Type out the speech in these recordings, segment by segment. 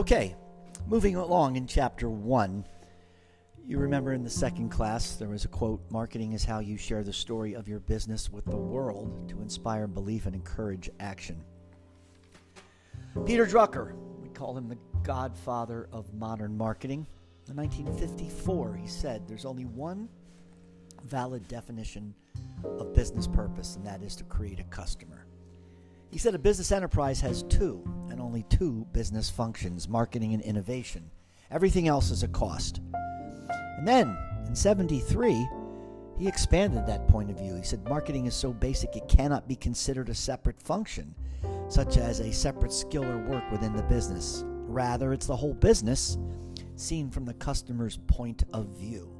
Okay, moving along in chapter one. You remember in the second class, there was a quote Marketing is how you share the story of your business with the world to inspire belief and encourage action. Peter Drucker, we call him the godfather of modern marketing. In 1954, he said there's only one valid definition of business purpose, and that is to create a customer. He said a business enterprise has two, and only two business functions marketing and innovation. Everything else is a cost. And then, in 73, he expanded that point of view. He said marketing is so basic it cannot be considered a separate function, such as a separate skill or work within the business. Rather, it's the whole business seen from the customer's point of view.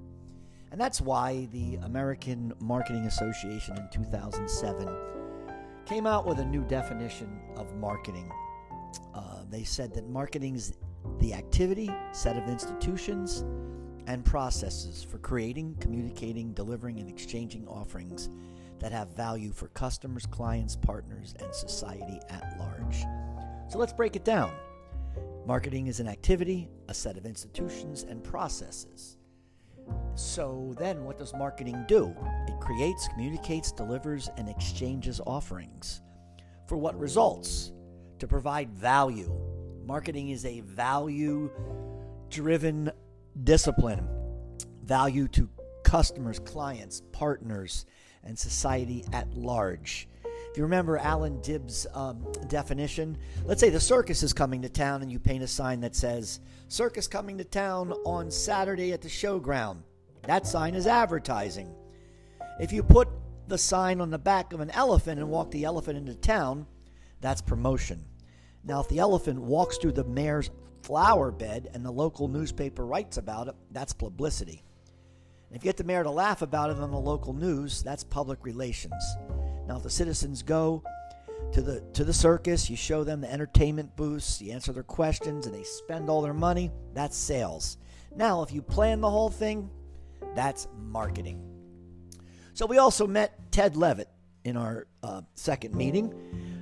And that's why the American Marketing Association in 2007 came out with a new definition of marketing. Uh, they said that marketing is the activity, set of institutions, and processes for creating, communicating, delivering, and exchanging offerings that have value for customers, clients, partners, and society at large. So let's break it down. Marketing is an activity, a set of institutions, and processes. So then, what does marketing do? It creates, communicates, delivers, and exchanges offerings. For what results? To provide value. Marketing is a value driven discipline. Value to customers, clients, partners, and society at large. If you remember Allan Dib's um, definition, let's say the circus is coming to town and you paint a sign that says, Circus coming to town on Saturday at the showground. That sign is advertising. If you put the sign on the back of an elephant and walk the elephant into town, that's promotion. Now, if the elephant walks through the mayor's flower bed and the local newspaper writes about it, that's publicity. And if you get the mayor to laugh about it on the local news, that's public relations. Now, if the citizens go to the to the circus, you show them the entertainment booths, you answer their questions, and they spend all their money. That's sales. Now, if you plan the whole thing, that's marketing. So we also met Ted Levitt in our uh, second meeting,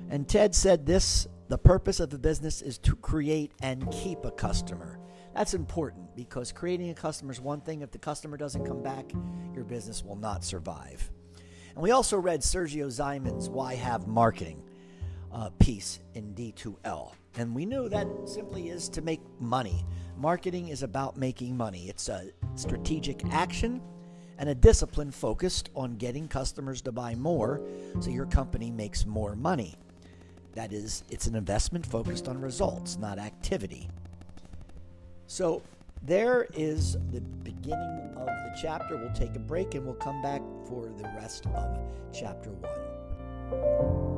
and Ted said this: the purpose of the business is to create and keep a customer. That's important because creating a customer is one thing. If the customer doesn't come back, your business will not survive. And we also read Sergio Zyman's Why Have Marketing uh, piece in D2L. And we knew that simply is to make money. Marketing is about making money, it's a strategic action and a discipline focused on getting customers to buy more so your company makes more money. That is, it's an investment focused on results, not activity. So, there is the beginning of the chapter. We'll take a break and we'll come back for the rest of chapter one.